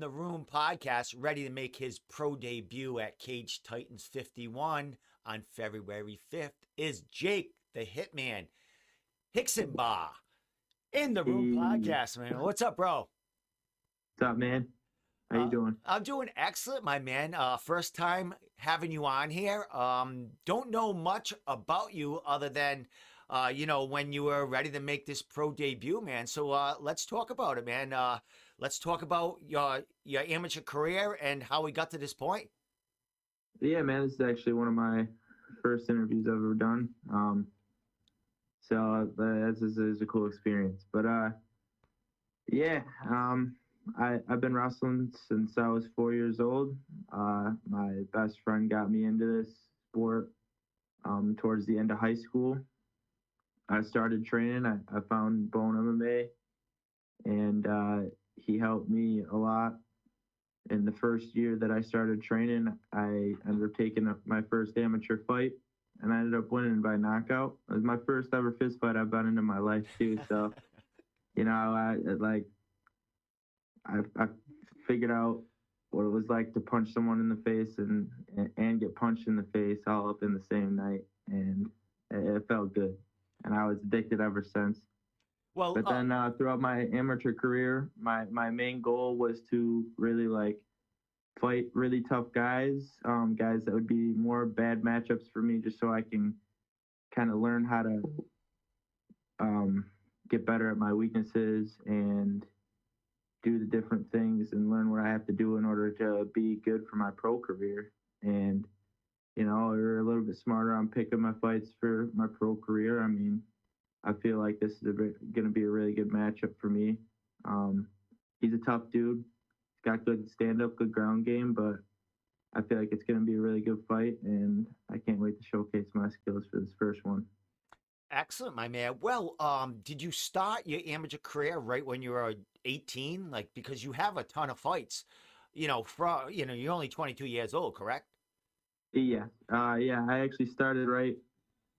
in the Room podcast, ready to make his pro debut at Cage Titans 51 on February 5th, is Jake the Hitman Hixenbaugh in the Room Hey. podcast, man. What's up, bro? What's up, man? How you Uh, doing? I'm doing excellent, my man. Uh, first time having you on here. Um, don't know much about you other than, uh, you know, when you were ready to make this pro debut, man. So uh, let's talk about it, man. Uh, let's talk about your your amateur career and how we got to this point. Yeah, man. This is actually one of my first interviews I've ever done. Um, so uh, this is, is a cool experience. But uh, yeah, um, I I've been wrestling since I was four years old. Uh, my best friend got me into this sport um, towards the end of high school. I started training. I, I found Bone MMA, and uh, he helped me a lot in the first year that I started training, I ended up taking my first amateur fight, and I ended up winning by knockout. It was my first ever fist fight I've been in in my life too. So, you know, I like, I I figured out what it was like to punch someone in the face and and get punched in the face all up in the same night, and it, it felt good, and I was addicted ever since. Well, But uh, then uh, throughout my amateur career, my my main goal was to really like fight really tough guys, um, guys that would be more bad matchups for me, just so I can kind of learn how to um, get better at my weaknesses and do the different things and learn what I have to do in order to be good for my pro career. And you know, we're a little bit smarter on picking my fights for my pro career. I mean, I feel like this is going to be a really good matchup for me. Um, he's a tough dude. He's got good stand up, good ground game, but I feel like it's going to be a really good fight, and I can't wait to showcase my skills for this first one. excellent, my man. Well, um, did you start your amateur career right when you were 18? Like, because you have a ton of fights. You know, from you know, you're only 22 years old, correct? Yeah, uh, yeah. I actually started right.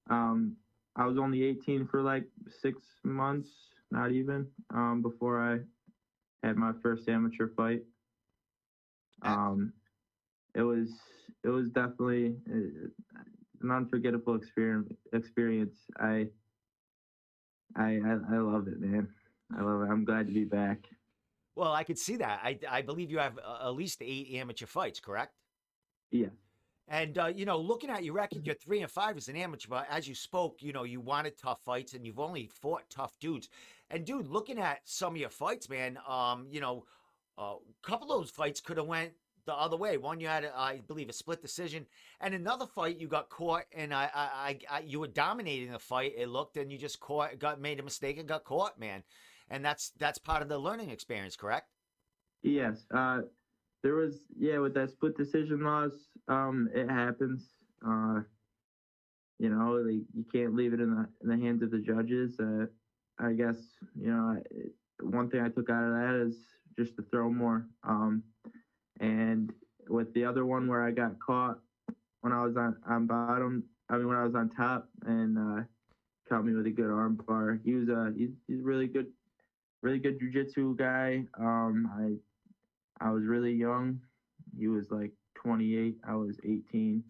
Um, I was only 18 for like six months, not even, um, before I had my first amateur fight. Um, it was it was definitely uh, an unforgettable experience. Experience. I I I, love it, man. I love it. I'm glad to be back. Well, I could see that. I I believe you have uh, at least eight amateur fights, correct? Yeah. And uh, you know, looking at your record, you're three and five as an amateur. But as you spoke, you know, you wanted tough fights, and you've only fought tough dudes. And dude, looking at some of your fights, man, um, you know, a couple of those fights could have went the other way. One you had, I believe, a split decision, and another fight you got caught, and I, I, I, I you were dominating the fight. It looked, and you just caught, got made a mistake and got caught, man. And that's that's part of the learning experience, correct? Yes. Uh, there was yeah with that split decision loss. Um, it happens. Uh, you know, like, you can't leave it in the in the hands of the judges. Uh, I guess you know one thing I took out of that is just to throw more. Um, and with the other one where I got caught when I was on on bottom, I mean when I was on top and uh, caught me with a good arm bar. He was uh he's he's really good, really good jujitsu guy. Um, I I was really young. He was like 28. I was 18.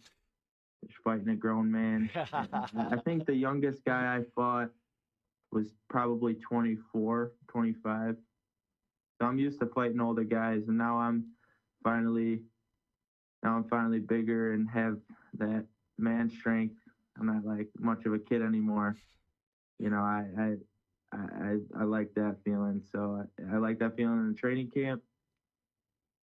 Just fighting a grown man. I think the youngest guy I fought was probably 24, 25. So I'm used to fighting older guys, and now I'm finally, now I'm finally bigger and have that man strength. I'm not like much of a kid anymore. You know, I I I, I, I like that feeling. So I, I like that feeling in the training camp,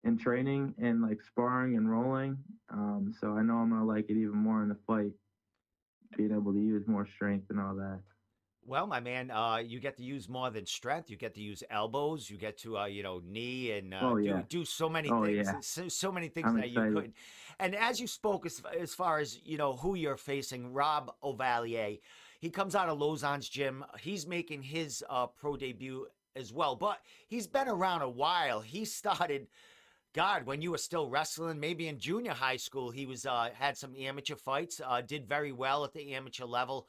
in training and like sparring and rolling. Um, so I know I'm gonna like it even more in the fight, being able to use more strength and all that. Well, my man, uh, you get to use more than strength. You get to use elbows. You get to, uh, you know, knee and uh, Oh, do, yeah. do so many Oh, things. yeah. So, so many things I'm that you excited. couldn't. And as you spoke, as, as far as you know, who you're facing, Rob Ovalier, he comes out of Lauzon's gym. He's making his uh, pro debut as well, but he's been around a while. He started. God, when you were still wrestling, maybe in junior high school, he was uh, had some amateur fights. Uh, did very well at the amateur level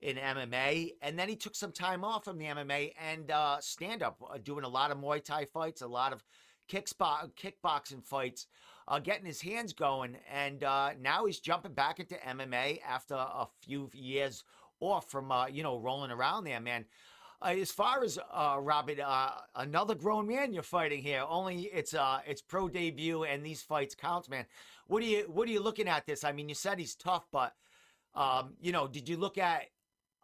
in MMA, and then he took some time off from the MMA and uh, stand up, uh, doing a lot of Muay Thai fights, a lot of kickbox, kickboxing fights, uh, getting his hands going, and uh, now he's jumping back into MMA after a few years off from uh, you know rolling around there, man. Uh, as far as uh, Robert, uh, another grown man you're fighting here. Only it's uh it's pro debut, and these fights counts, man. What are you what are you looking at this? I mean, you said he's tough, but um, you know, did you look at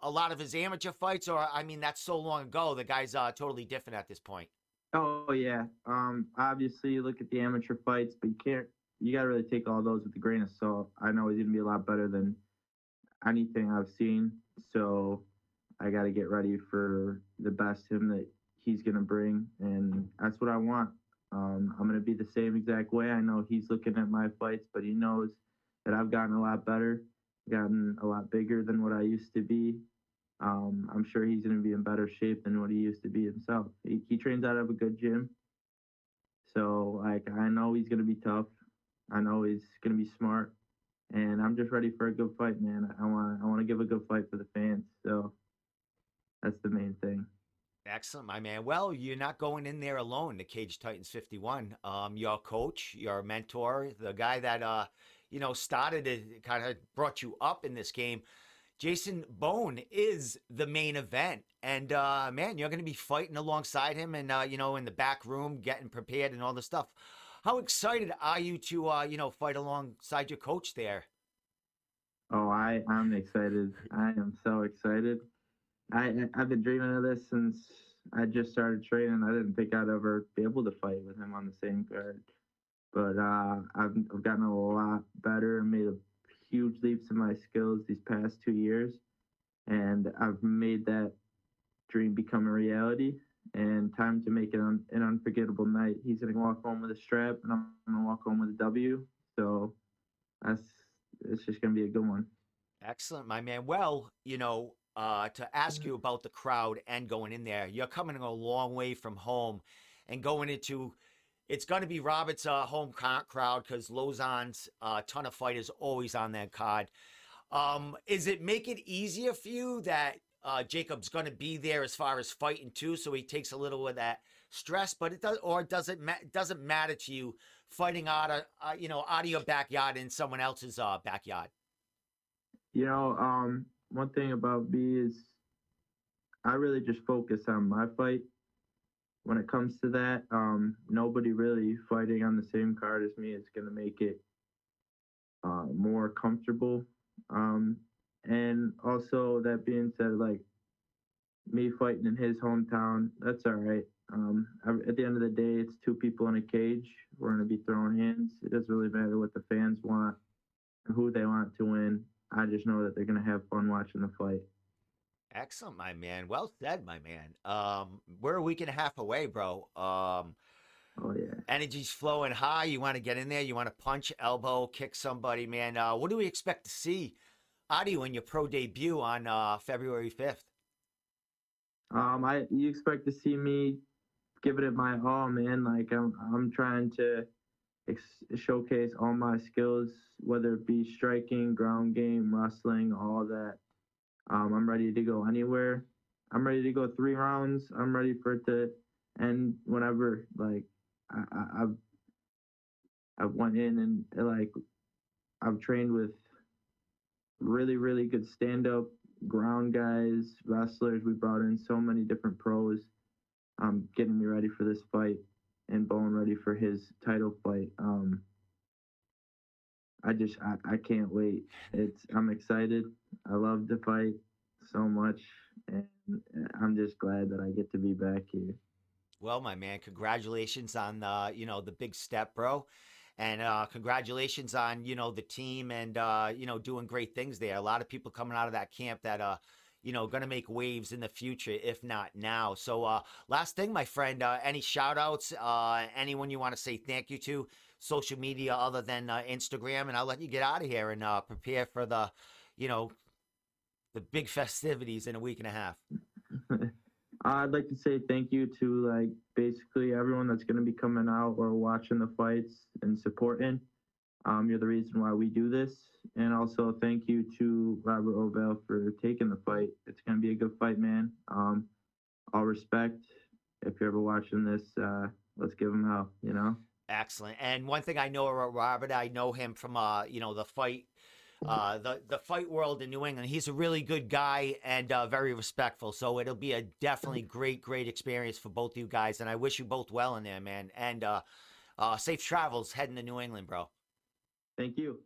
a lot of his amateur fights, or I mean, that's so long ago. The guy's uh, totally different at this point. Oh yeah. Um, obviously, you look at the amateur fights, but you can't. You gotta really take all those with a grain of salt. I know he's gonna be a lot better than anything I've seen. So I got to get ready for the best him that he's going to bring. And that's what I want. Um, I'm going to be the same exact way. I know he's looking at my fights, but he knows that I've gotten a lot better, gotten a lot bigger than what I used to be. Um, I'm sure he's going to be in better shape than what he used to be himself. He, he trains out of a good gym. So, like, I know he's going to be tough. I know he's going to be smart and I'm just ready for a good fight, man. I want I want to give a good fight for the fans. So that's the main thing. Excellent, my man. Well, you're not going in there alone. The Cage Titans 51. Um, your coach, your mentor, the guy that uh, you know, started it, kind of brought you up in this game. Jason Bone is the main event, and uh, man, you're going to be fighting alongside him, and uh, you know, in the back room, getting prepared and all the stuff. How excited are you to uh, you know fight alongside your coach there? Oh, I I'm excited. I am so excited. I I've been dreaming of this since I just started training. I didn't think I'd ever be able to fight with him on the same card, but uh, I've I've gotten a lot better and made a huge leaps in my skills these past two years, and I've made that dream become a reality and time to make it an, an unforgettable night. He's gonna walk home with a strap, and I'm gonna walk home with a W. So that's it's just gonna be a good one. Excellent, my man. Well, you know, uh, to ask you about the crowd and going in there, you're coming a long way from home, and going into it's going to be Robert's uh, home crowd because Lauzon's uh, ton of fighters always on that card. Um, is it make it easier for you that uh, Jacob's going to be there as far as fighting too, so he takes a little of that stress. But it does, or does it ma- doesn't matter to you fighting out of uh, you know out of your backyard in someone else's uh, backyard? You know, um, one thing about me is I really just focus on my fight. When it comes to that, um, nobody really fighting on the same card as me is going to make it uh, more comfortable. Um, and also that being said, like me fighting in his hometown, that's all right. Um, at the end of the day, it's two people in a cage. We're gonna be throwing hands. It doesn't really matter what the fans want, who they want to win. I just know that they're gonna have fun watching the fight. Excellent, my man. Well said, my man. Um, we're a week and a half away, bro. Um, oh yeah. Energy's flowing high. You want to get in there. You want to punch, elbow, kick somebody, man. Uh, what do we expect to see Adi in your pro debut on uh, February 5th? Um, I you expect to see me giving it my all, man. Like I'm, I'm trying to ex- showcase all my skills, whether it be striking, ground game, wrestling, all that. Um, I'm ready to go anywhere. I'm ready to go three rounds. I'm ready for it to end whenever. Like I, I, I've, I've went in and like I've trained with really, really good stand up ground guys, wrestlers. We brought in so many different pros, um, getting me ready for this fight and Bone ready for his title fight. Um, I just I, I can't wait. It's I'm excited. I love the fight so much, and I'm just glad that I get to be back here. Well, my man, congratulations on the you know the big step, bro. And uh, congratulations on you know the team and uh, you know doing great things there. A lot of people coming out of that camp that uh, you know going to make waves in the future, if not now. So uh, last thing, my friend, uh, any shout outs? Uh, anyone you want to say thank you to? Social media other than uh, Instagram, and I'll let you get out of here and uh, prepare for the, you know, the big festivities in a week and a half. I'd like to say thank you to like basically everyone that's going to be coming out or watching the fights and supporting. Um, you're the reason why we do this, and also thank you to Robert Ovell for taking the fight. It's going to be a good fight, man. Um, all respect. if you're ever watching this, uh, let's give him hell. You know. Excellent. And one thing I know about Robert, I know him from uh, you know, the fight uh the the fight world in New England. He's a really good guy and uh very respectful. So it'll be a definitely great great experience for both of you guys and I wish you both well in there, man. And uh uh safe travels heading to New England, bro. Thank you.